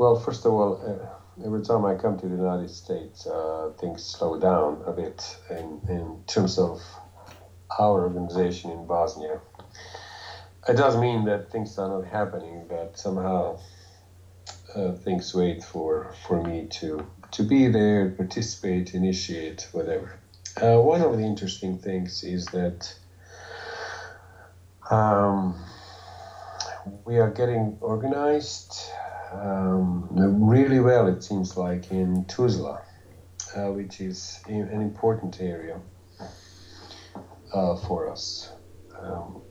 well, first of all, uh, every time I come to the United States, uh, things slow down a bit in, in terms of our organization in Bosnia. It does mean that things are not happening, but somehow uh, things wait for, for me to, to be there, participate, initiate, whatever. Uh, one of the interesting things is that um, we are getting organized um, really well, it seems like, in Tuzla, uh, which is an important area uh, for us. Um,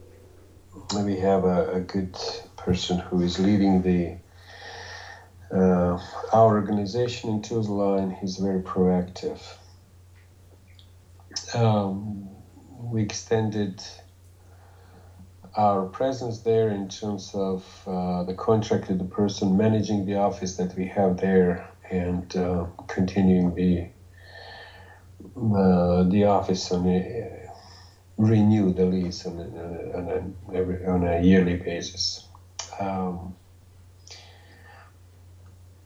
we have a, a, good person who is leading the uh, our organization in Tuzla, and he's very proactive. Um, we extended our presence there in terms of uh, the contracted the person managing the office that we have there and uh, continuing the uh, the office on a renew the lease on a, on a, every, on a yearly basis. Um,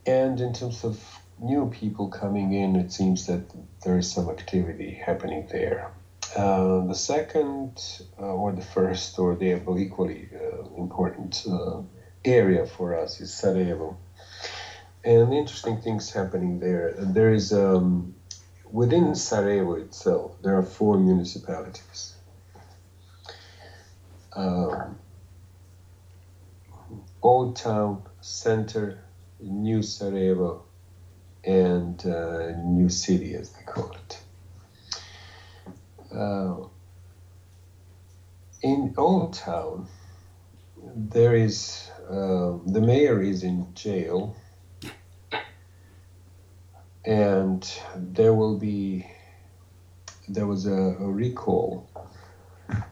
and in terms of new people coming in, it seems that there is some activity happening there. Uh, the second, uh, or the first, or the equally uh, important uh, area for us is Sarajevo. And interesting things happening there. There is, um, within Sarajevo itself, there are four municipalities. Um, Old Town, Center, New Sarajevo, and uh, New City, as they call it. Uh, in Old Town, there is uh, the mayor is in jail, and there will be there was a, a recall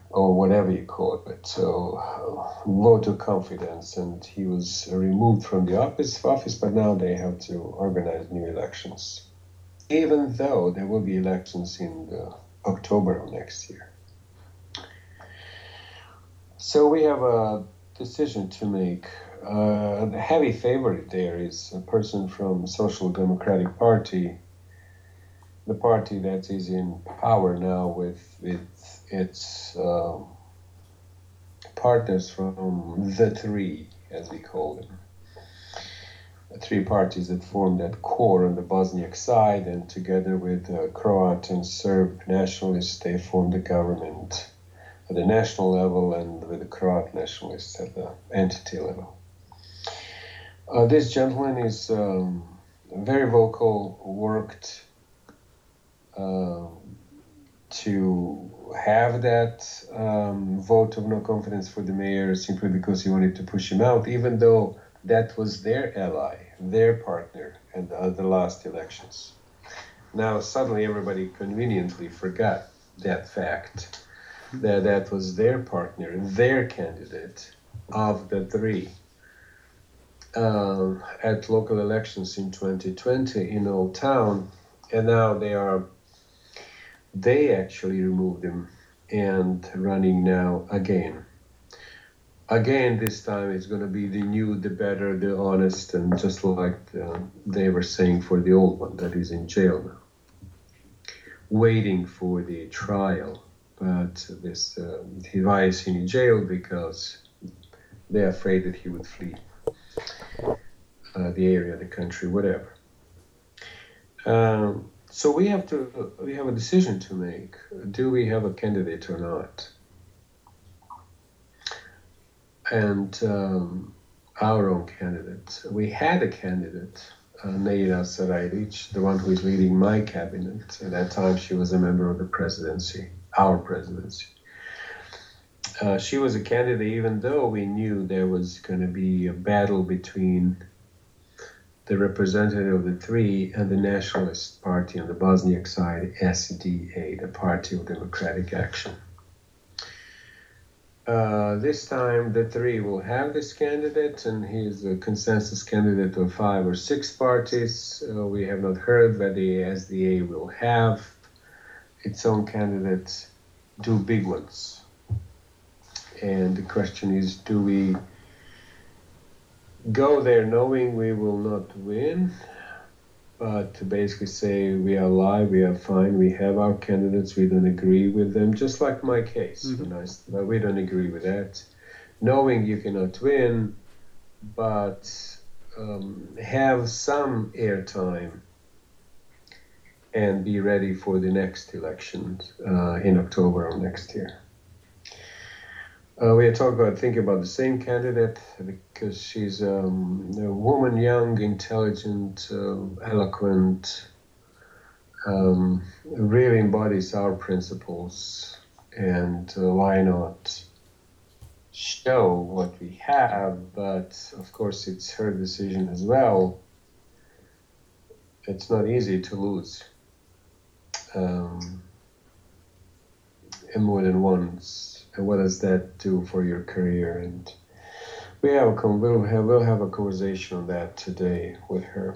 or whatever you call it, so uh, vote of confidence, and he was removed from the office office, but now they have to organize new elections, even though there will be elections in the October of next year. So we have a decision to make. Uh, the heavy favorite there is a person from Social Democratic Party, the party that is in power now with, with its um, partners from the three, as we call them three parties that formed that core on the Bosniak side, and together with uh, Croat and Serb nationalists, they formed the government at the national level and with the Croat nationalists at the entity level. Uh, this gentleman is um, very vocal, worked uh, to have that um, vote of no confidence for the mayor simply because he wanted to push him out, even though that was their ally, their partner in the, the last elections. Now, suddenly, everybody conveniently forgot that fact that that was their partner, their candidate of the three. Um, at local elections in 2020 in Old Town, and now they are they actually removed him and running now again again this time it's going to be the new the better the honest and just like uh, they were saying for the old one that is in jail now. Waiting for the trial but this uh, why is in jail because they're afraid that he would flee uh, the area the country whatever. Um, so we have to we have a decision to make. Do we have a candidate or not and um, our own candidate. We had a candidate, uh, Neira Sarajlic, the one who is leading my cabinet. At that time, she was a member of the presidency, our presidency. Uh, she was a candidate, even though we knew there was going to be a battle between the representative of the three and the Nationalist Party on the Bosniak side, SDA, the Party of Democratic Action. Uh, this time, the three will have this candidate, and he's a consensus candidate of five or six parties. Uh, we have not heard that the SDA will have its own candidate, two big ones. And the question is do we go there knowing we will not win, but to basically say we are alive, we are fine, we have our candidates, we don't agree with them, just like my case. Mhm. When I, but we don't agree with that. Knowing you cannot win, but um, have some airtime and be ready for the next election uh, in October of next year. Uh, we are talking about thinking about the same candidate because she's um, a woman, young, intelligent, uh, eloquent, um, really embodies our principles. And uh, why not show what we have? But of course, it's her decision as well. It's not easy to lose um, and more than once. And what does that do for your career? And we have a we'll have we'll have a conversation on that today with her.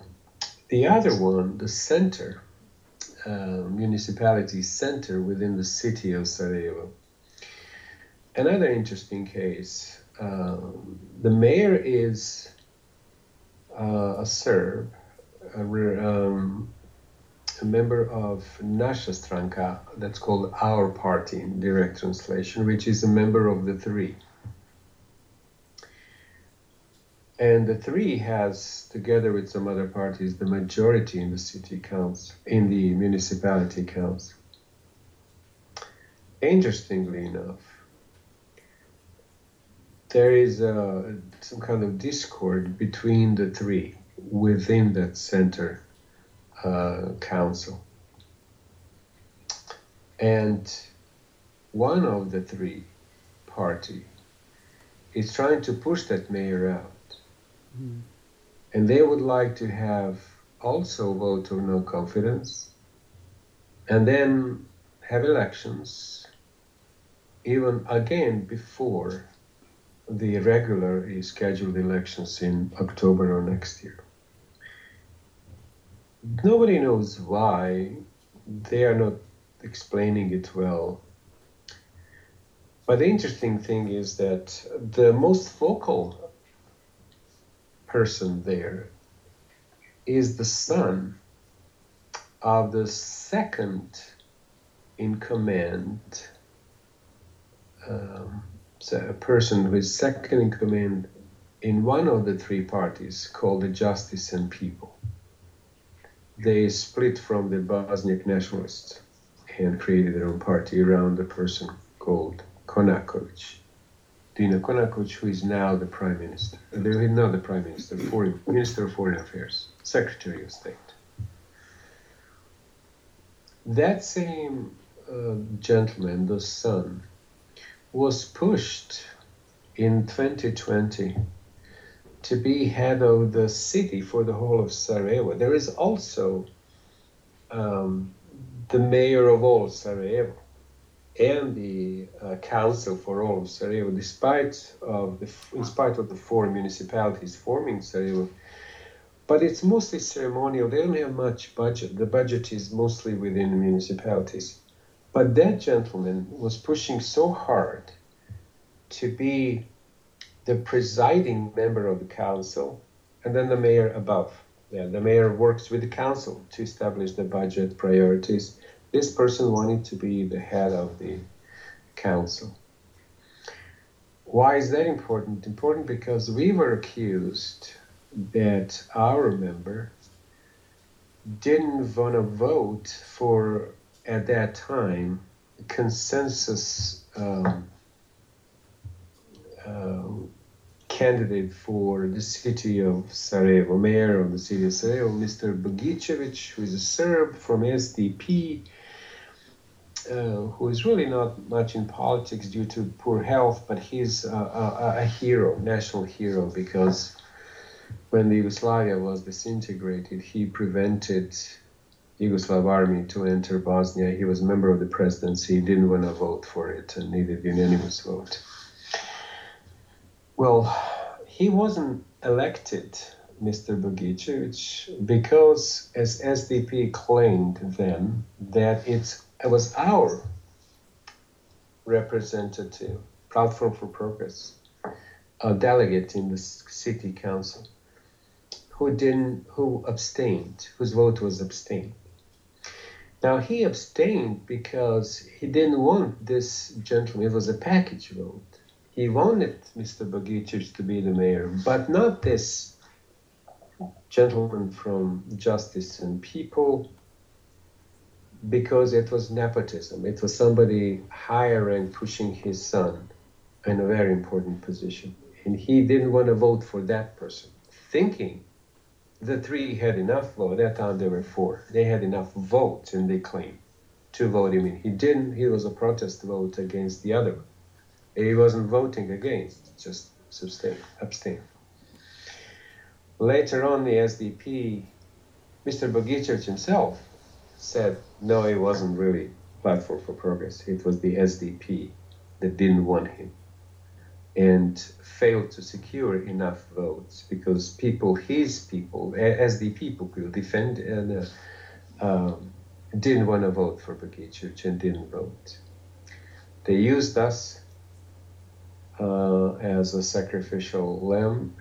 The other one, the center, uh, municipality center within the city of Sarajevo. Another interesting case. Um, the mayor is uh, a Serb, a, re- a member of Naša stranka, that's called Our Party in direct translation, which is a member of the Three. And the Three has, together with some other parties, the majority in the city council, in the municipality council. Interestingly enough, there is uh, some kind of discord between the three within that center uh, council. And one of the three party is trying to push that mayor out. Mhm. And they would like to have also vote of no confidence and then have elections even again before the regular scheduled elections in October or next year. Nobody knows why. They are not explaining it well. But the interesting thing is that the most vocal person there is the son of the second in command, um, so a person who is second in command in one of the three parties called the Justice and People. They split from the Bosniak nationalists and created their own party around a person called Konakovic. Dino Konakovic, who is now the prime minister. Uh, not the prime minister, foreign, minister of foreign affairs, secretary of state. That same uh, gentleman, the son, was pushed in 2020 to be head of the city for the whole of Sarajevo. There is also um, the mayor of all Sarajevo and the uh, council for all of Sarajevo, despite of the, in spite of the four municipalities forming Sarajevo. But it's mostly ceremonial. They don't have much budget. The budget is mostly within the municipalities. But that gentleman was pushing so hard to be the presiding member of the council and then the mayor above. Yeah, the mayor works with the council to establish the budget priorities. This person wanted to be the head of the council. Why is that important? Important because we were accused that our member didn't want to vote for, at that time, consensus um, um, candidate for the city of Sarajevo, mayor of the city of Sarajevo, Mr. Bogicevic, who is a Serb from SDP, uh, who is really not much in politics due to poor health, but he's a, a, a hero, national hero, because when the Yugoslavia was disintegrated, he prevented Yugoslav army to enter Bosnia. He was a member of the presidency. He didn't want to vote for it and needed unanimous vote. Well, he wasn't elected, Mr. Bogicevic, because as SDP claimed then that it's, it was our representative, Platform for Progress, a delegate in the city council who didn't, who abstained, whose vote was abstained. Now he abstained because he didn't want this gentleman. It was a package vote. He wanted Mr. Bogicevic to be the mayor, but not this gentleman from Justice and People, because it was nepotism. It was somebody and pushing his son in a very important position. And he didn't want to vote for that person, thinking the three had enough vote. At that time, there were four. They had enough votes, and they claimed to vote him in. He didn't. He was a protest vote against the other one. He wasn't voting against, just abstain. abstain. Later on, the SDP, Mr. Bogicevic himself said, no, it wasn't really Platform for Progress. It was the SDP that didn't want him and failed to secure enough votes because people, his people, SDP people, defend and uh, um, didn't want to vote for Bogicevic and didn't vote. They used us uh, as a sacrificial lamb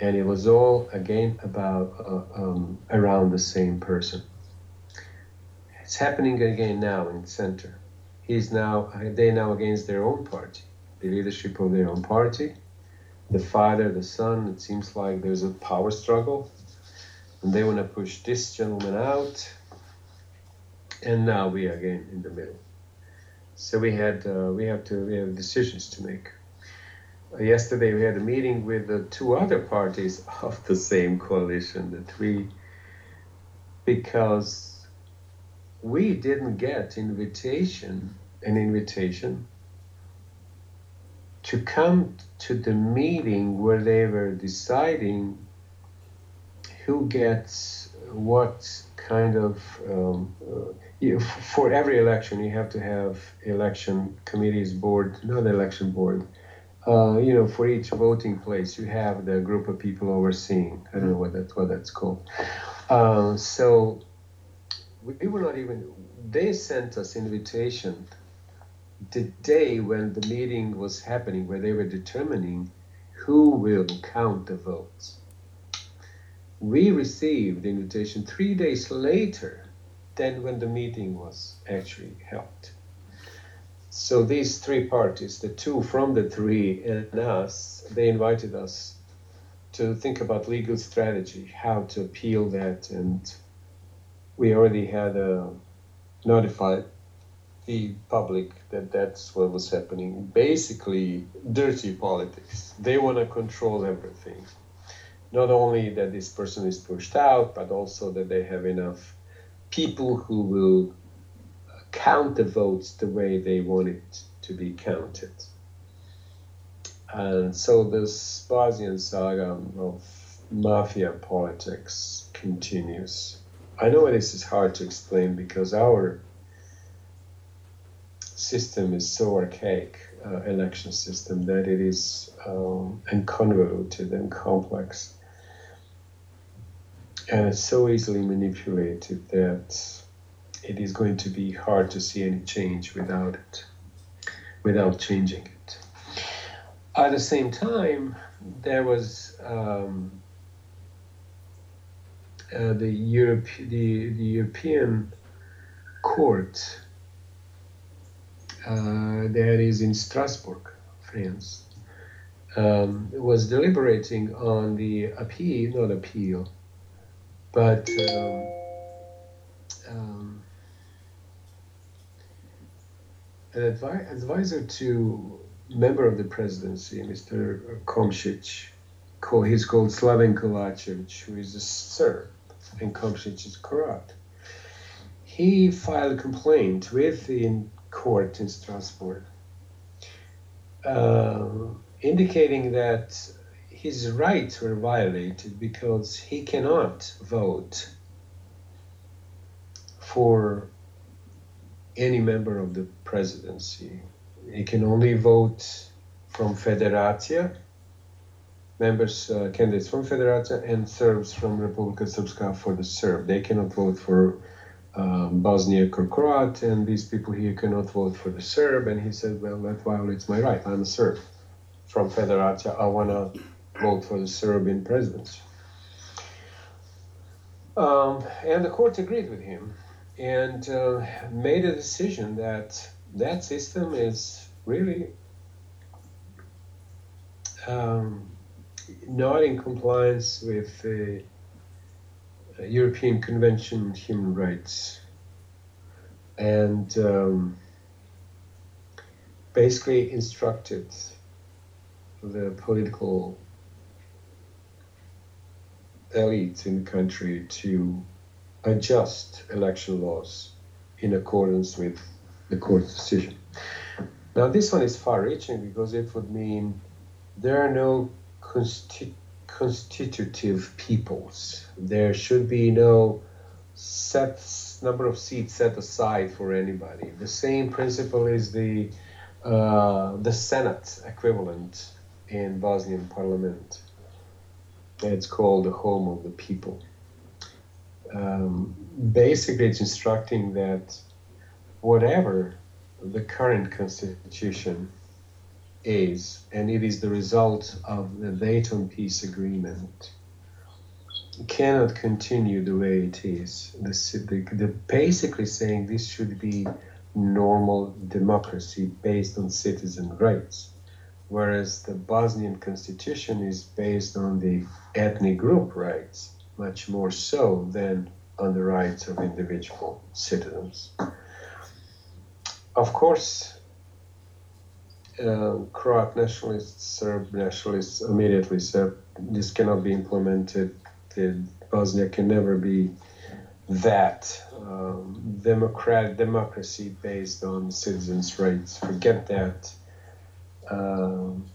and it was all again about uh, um, around the same person. It's happening again now in center. He's now they now against their own party, the leadership of their own party, the father, the son. It seems like there's a power struggle, and they want to push this gentleman out. And now we are again in the middle. So we had uh, we have to we have decisions to make. Yesterday we had a meeting with the two other parties of the same coalition, the three, because we didn't get invitation, an invitation to come to the meeting where they were deciding who gets what kind of um, uh, you, for every election you have to have election committees board not election board uh, you know, for each voting place, you have the group of people overseeing. I don't know what that's what that's called. Uh, so we were not even. They sent us invitation the day when the meeting was happening, where they were determining who will count the votes. We received the invitation three days later than when the meeting was actually held. So these three parties, the two from the three and us, they invited us to think about legal strategy, how to appeal that, and we already had uh, notified the public that that's what was happening. Basically, dirty politics. They want to control everything. Not only that this person is pushed out, but also that they have enough people who will count the votes the way they want it to be counted. And so this Bosnian saga of mafia politics continues. I know this is hard to explain because our system is so archaic, uh, election system, that it is um, and convoluted and complex. And it's so easily manipulated that it is going to be hard to see any change without it, without changing it. At the same time, there was um, uh, the, Europe, the, the European Court uh, that is in Strasbourg, France, um, was deliberating on the appeal, not appeal, but um, um, an advi- advisor to member of the presidency, Mr. Komšić, he's called Slaven Kovacevic, who is a Serb, and Komšić is corrupt. He filed a complaint with the court in Strasbourg, uh, indicating that his rights were violated because he cannot vote for any member of the presidency. He can only vote from Federacija, members, uh, candidates from Federacija, and Serbs from Republika Srpska for the Serb. They cannot vote for um, Bosniak or Croat, and these people here cannot vote for the Serb. And he said, well, that violates my right. I'm a Serb. from Federacija, I want to vote for the Serbian presidency. Um, and the court agreed with him and uh, made a decision that that system is really um, not in compliance with the European Convention on Human Rights and um, basically instructed the political elite in the country to adjust election laws in accordance with the court's decision. Now, this one is far reaching because it would mean there are no consti- constitutive peoples. There should be no set number of seats set aside for anybody. The same principle is the uh, the Senate equivalent in Bosnian parliament. It's called the home of the people. Um, basically, it's instructing that whatever the current constitution is, and it is the result of the Dayton Peace Agreement, cannot continue the way it is. The, the, the basically saying this should be normal democracy based on citizen rights whereas the Bosnian constitution is based on the ethnic group rights, much more so than on the rights of individual citizens. Of course, uh, Croat nationalists, Serb nationalists immediately said this cannot be implemented. Bosnia can never be that um, democratic democracy based on citizens' rights. Forget that um,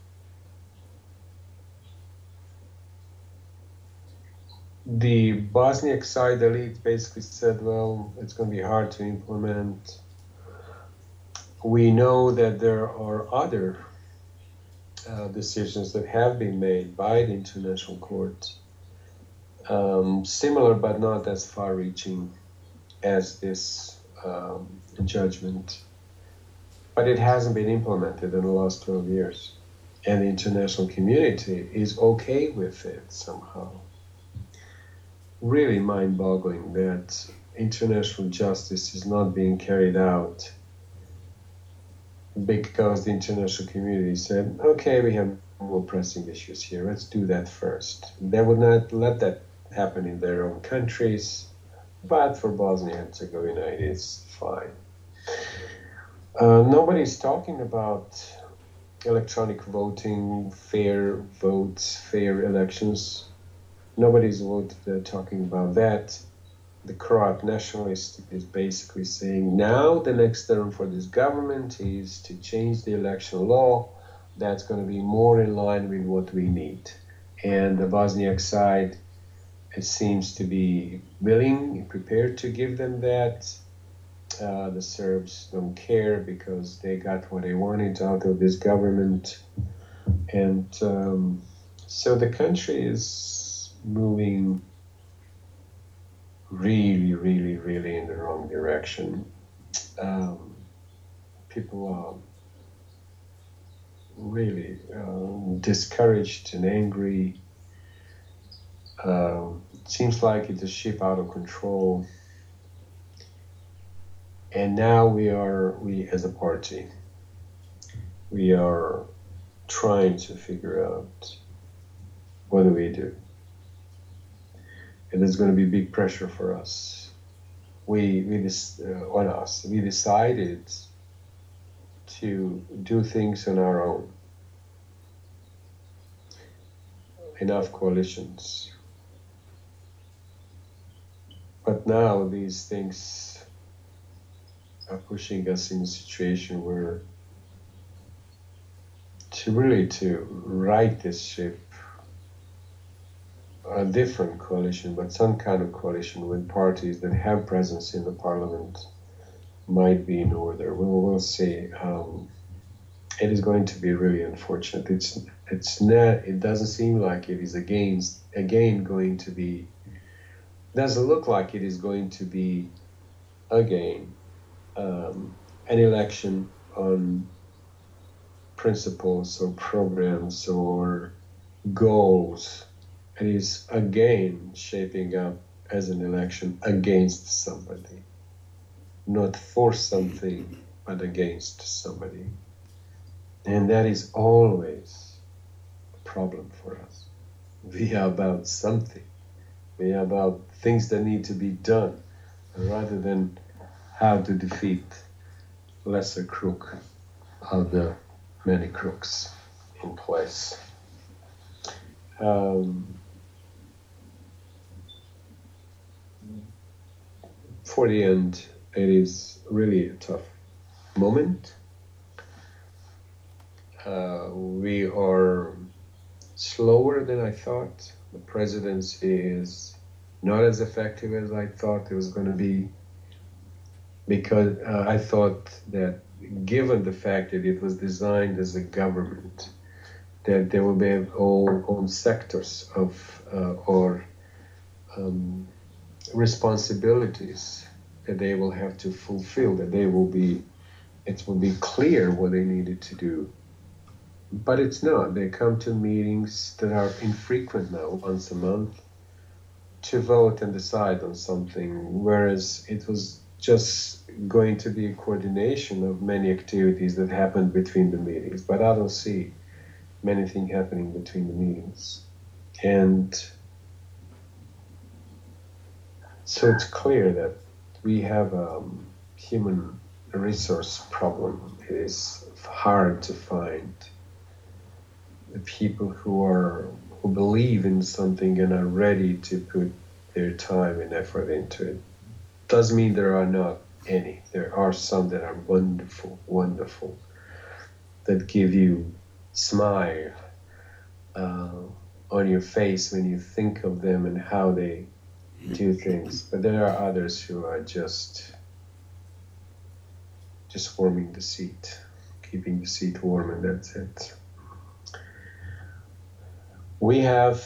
the Bosniak side elite basically said, well, it's going to be hard to implement. We know that there are other uh, decisions that have been made by the International Court, um, similar but not as far reaching as this um, judgment but it hasn't been implemented in the last 12 years. And the international community is okay with it somehow. Really mind boggling that international justice is not being carried out because the international community said, okay, we have more pressing issues here, let's do that first. They would not let that happen in their own countries, but for Bosnia and Herzegovina, it is fine. Uh, nobody's talking about electronic voting, fair votes, fair elections. Nobody's talking about that. The Croat nationalist is basically saying now the next term for this government is to change the election law. That's going to be more in line with what we need. And the Bosniak side it seems to be willing and prepared to give them that uh, the Serbs don't care because they got what they wanted out of this government. And um, so the country is moving really, really, really in the wrong direction. Um, people are really uh, discouraged and angry. Uh, it seems like it's a ship out of control and now we are we as a party we are trying to figure out what do we do. And there's going to be big pressure for us. We we uh, on us. We decided to do things on our own. Enough coalitions. But now these things are pushing us in a situation where to really to right this ship a different coalition but some kind of coalition with parties that have presence in the parliament might be in order. We'll, we'll see. Um, it is going to be really unfortunate. It's it's not it doesn't seem like it is against again going to be doesn't look like it is going to be again um, an election on principles or programs or goals. and is again shaping up as an election against somebody, not for something, but against somebody. And that is always a problem for us. We are about something, we are about things that need to be done rather than how to defeat lesser crook of the many crooks in place. Um, for the end, it is really a tough moment. Uh, we are slower than I thought. The presidency is not as effective as I thought it was going to be because uh, I thought that given the fact that it was designed as a government, that there will be all own sectors of uh, or um, responsibilities that they will have to fulfill, that they will be, it will be clear what they needed to do. But it's not. They come to meetings that are infrequent now, once a month, to vote and decide on something, whereas it was just going to be a coordination of many activities that happened between the meetings. But I don't see many things happening between the meetings. And so it's clear that we have a human resource problem. It is hard to find the people who are who believe in something and are ready to put their time and effort into it does mean there are not any. There are some that are wonderful, wonderful, that give you smile uh, on your face when you think of them and how they do things. But there are others who are just just warming the seat, keeping the seat warm, and that's it. We have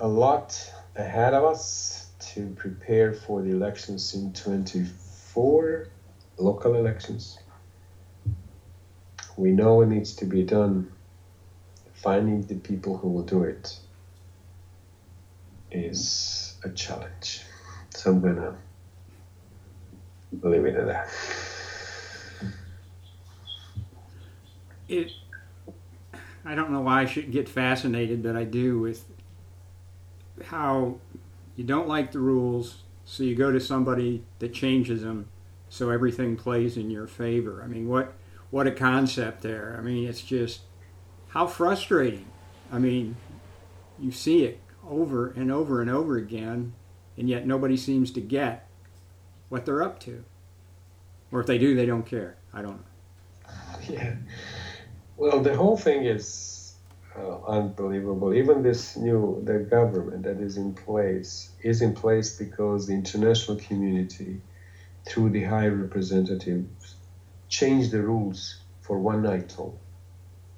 a lot ahead of us to prepare for the elections in 24 local elections. We know it needs to be done. Finding the people who will do it is a challenge. So I'm gonna leave it at that. It. I don't know why I should get fascinated, but I do with how you don't like the rules, so you go to somebody that changes them so everything plays in your favor. I mean, what what a concept there. I mean, it's just how frustrating. I mean, you see it over and over and over again, and yet nobody seems to get what they're up to. Or if they do, they don't care. I don't know. Yeah. Well, the whole thing is uh, unbelievable. Even this new the government that is in place is in place because the international community, through the high representatives, changed the rules for one night only,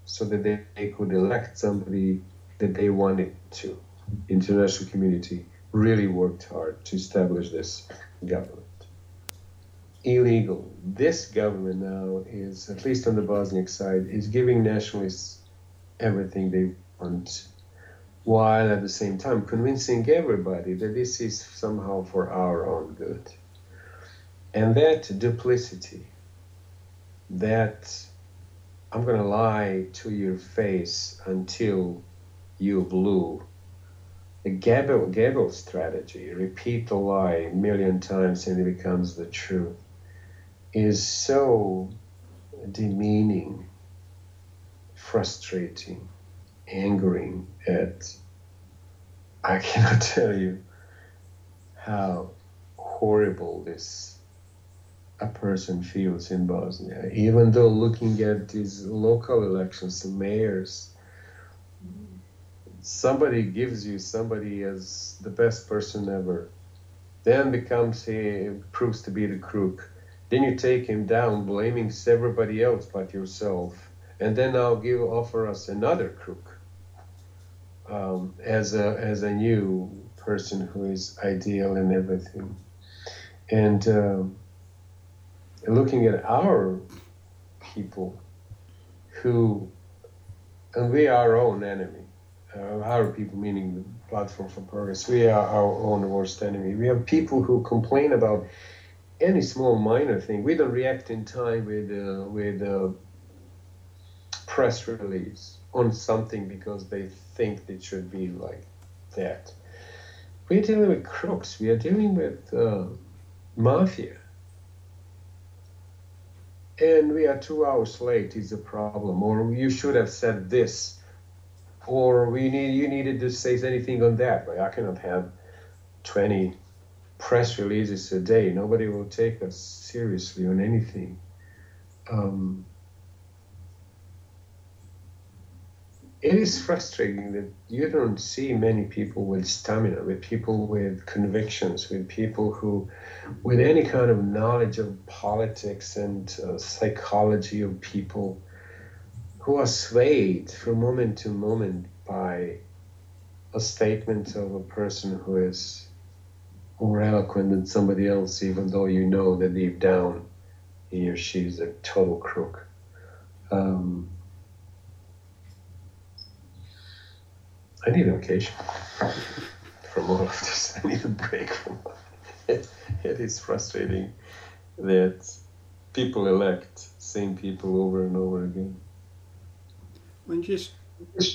so that they, they could elect somebody that they wanted to. International community really worked hard to establish this government. Illegal. This government now is, at least on the Bosniak side, is giving nationalists everything they want, while at the same time convincing everybody that this is somehow for our own good. And that duplicity, that I'm going to lie to your face until you blue. The Gabel, Gabel strategy, repeat the lie a million times and it becomes the truth, is so demeaning frustrating, angering at I cannot tell you how horrible this a person feels in Bosnia. Even though looking at these local elections, the mayors, somebody gives you somebody as the best person ever, then becomes he proves to be the crook. Then you take him down, blaming everybody else but yourself and then I'll give offer us another crook um, as a as a new person who is ideal and everything, and um, looking at our people who and we are our own enemy. Uh, our people, meaning the Platform for Progress, we are our own worst enemy. We have people who complain about any small minor thing. We don't react in time with uh, with a press release on something because they think it should be like that. We're dealing with crooks. We are dealing with uh, mafia. And we are two hours late is a problem. Or you should have said this. Or we need you needed to say anything on that. But I cannot have 20 press releases a day. Nobody will take us seriously on anything. Um, it is frustrating that you don't see many people with stamina, with people with convictions, with people who, with any kind of knowledge of politics and uh, psychology of people, who are swayed from moment to moment by a statement of a person who is more eloquent than somebody else, even though you know that deep down he or she is a total crook. Um, I need a vacation from all of this. I need a break from it. It is frustrating that people elect same people over and over again. And just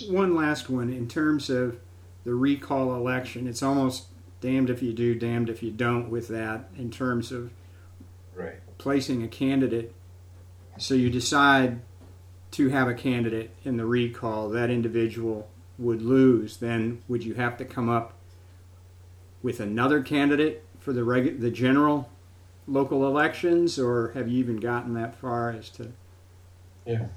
one last one in terms of the recall election. It's almost damned if you do, damned if you don't with that in terms of right. placing a candidate. So you decide to have a candidate in the recall. That individual would lose, then would you have to come up with another candidate for the regu- the general local elections, or have you even gotten that far as to? Yeah.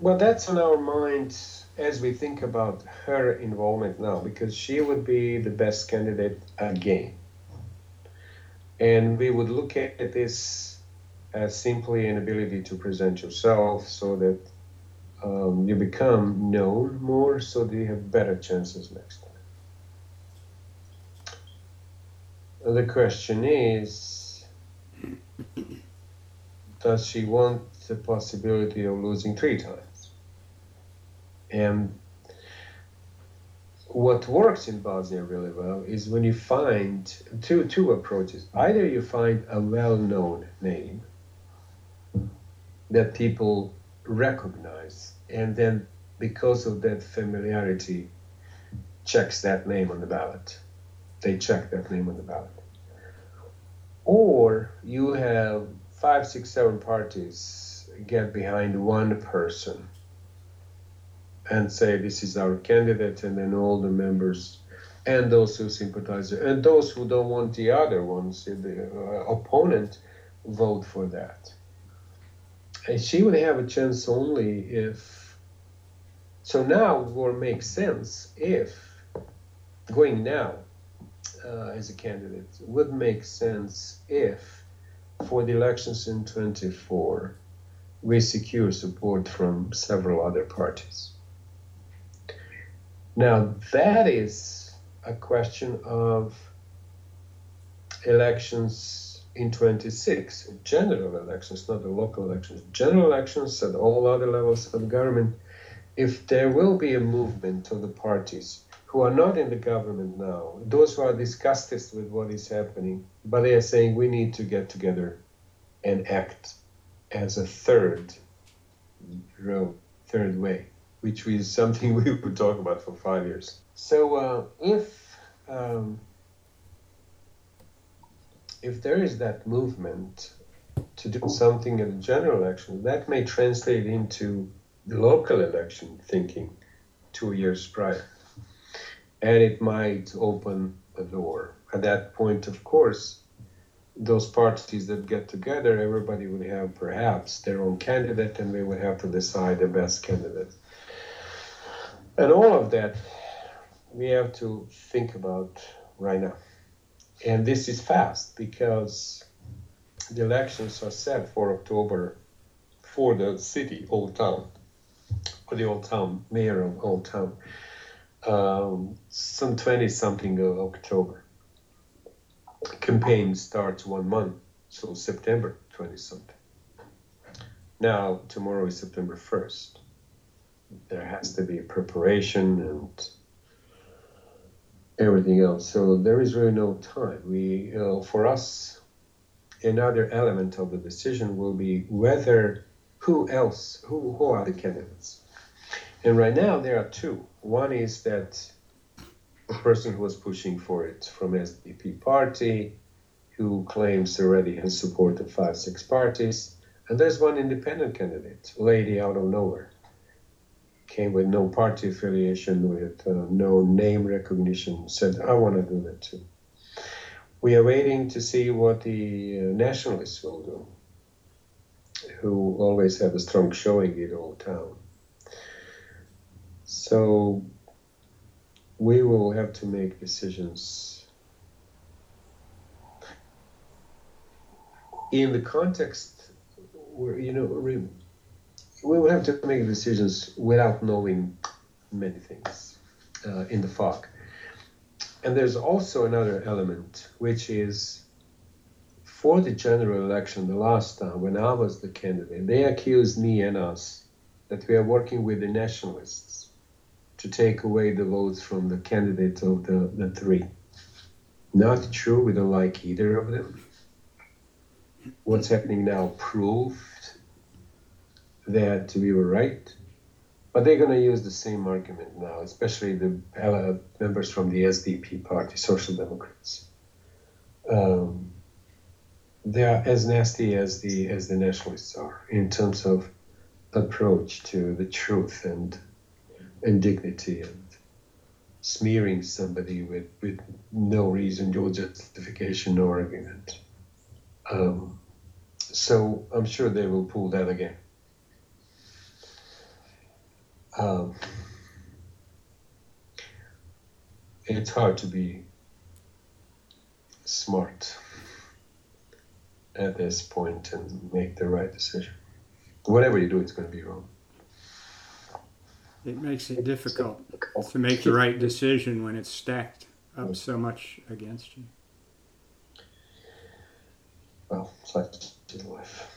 Well, that's on our mind as we think about her involvement now, because she would be the best candidate again. And we would look at this as simply an ability to present yourself so that um, you become known more so that you have better chances next time. The question is Does she want the possibility of losing three times? And what works in Bosnia really well is when you find two two approaches. Either you find a well-known name that people recognize. And then because of that familiarity checks that name on the ballot. They check that name on the ballot. Or you have five six seven parties get behind one person and say this is our candidate and then all the members and those who sympathize and those who don't want the other ones the uh, opponent vote for that and she would have a chance only if. So now will make sense if going now uh, as a candidate would make sense if for the elections in 24 we secure support from several other parties. Now that is a question of elections in 26, general elections, not the local elections, general elections at all other levels of government, if there will be a movement of the parties who are not in the government now, those who are disgusted with what is happening, but they are saying we need to get together and act as a third road, third way, which is something we would talk about for five years. So uh, if um, if there is that movement to do something in the general election, that may translate into local election thinking two years prior. And it might open a door. At that point, of course, those parties that get together, everybody would have perhaps their own candidate and they would have to decide the best candidate. And all of that we have to think about right now and this is fast because the elections are set for October for the city, Old Town, or the Old Town, mayor of Old Town, um, some 20 something of October. Campaign starts one month, so September 20 something. Now, tomorrow is September 1st. There has to be preparation and everything else. So there is really no time. We, for us, another element of the decision will be whether who else, who, who are the candidates. And right now there are two. One is that the person who was pushing for it from SDP party, who claims already has support of five, six parties, and there's one independent candidate, lady out of nowhere, came with no party affiliation, with uh, no name recognition, said, I want to do that too. We are waiting to see what the uh, nationalists will do, who always have a strong showing in old town. So we will have to make decisions in the context where you know we, will have to make decisions without knowing many things uh, in the fog and there's also another element which is for the general election the last time when i was the candidate they accused me and us that we are working with the nationalists to take away the votes from the candidate of the, the three. Not true, we don't like either of them. What's happening now proved that we were right. But they're going to use the same argument now, especially the uh, members from the SDP party, Social Democrats. Um, they are as nasty as the as the nationalists are in terms of approach to the truth and and dignity and smearing somebody with, with no reason, no justification, no argument. Um, so I'm sure they will pull that again. Um, it's hard to be smart at this point and make the right decision. Whatever you do, it's going to be wrong it makes it difficult to make the right decision when it's stacked up so much against you. Well, such is life.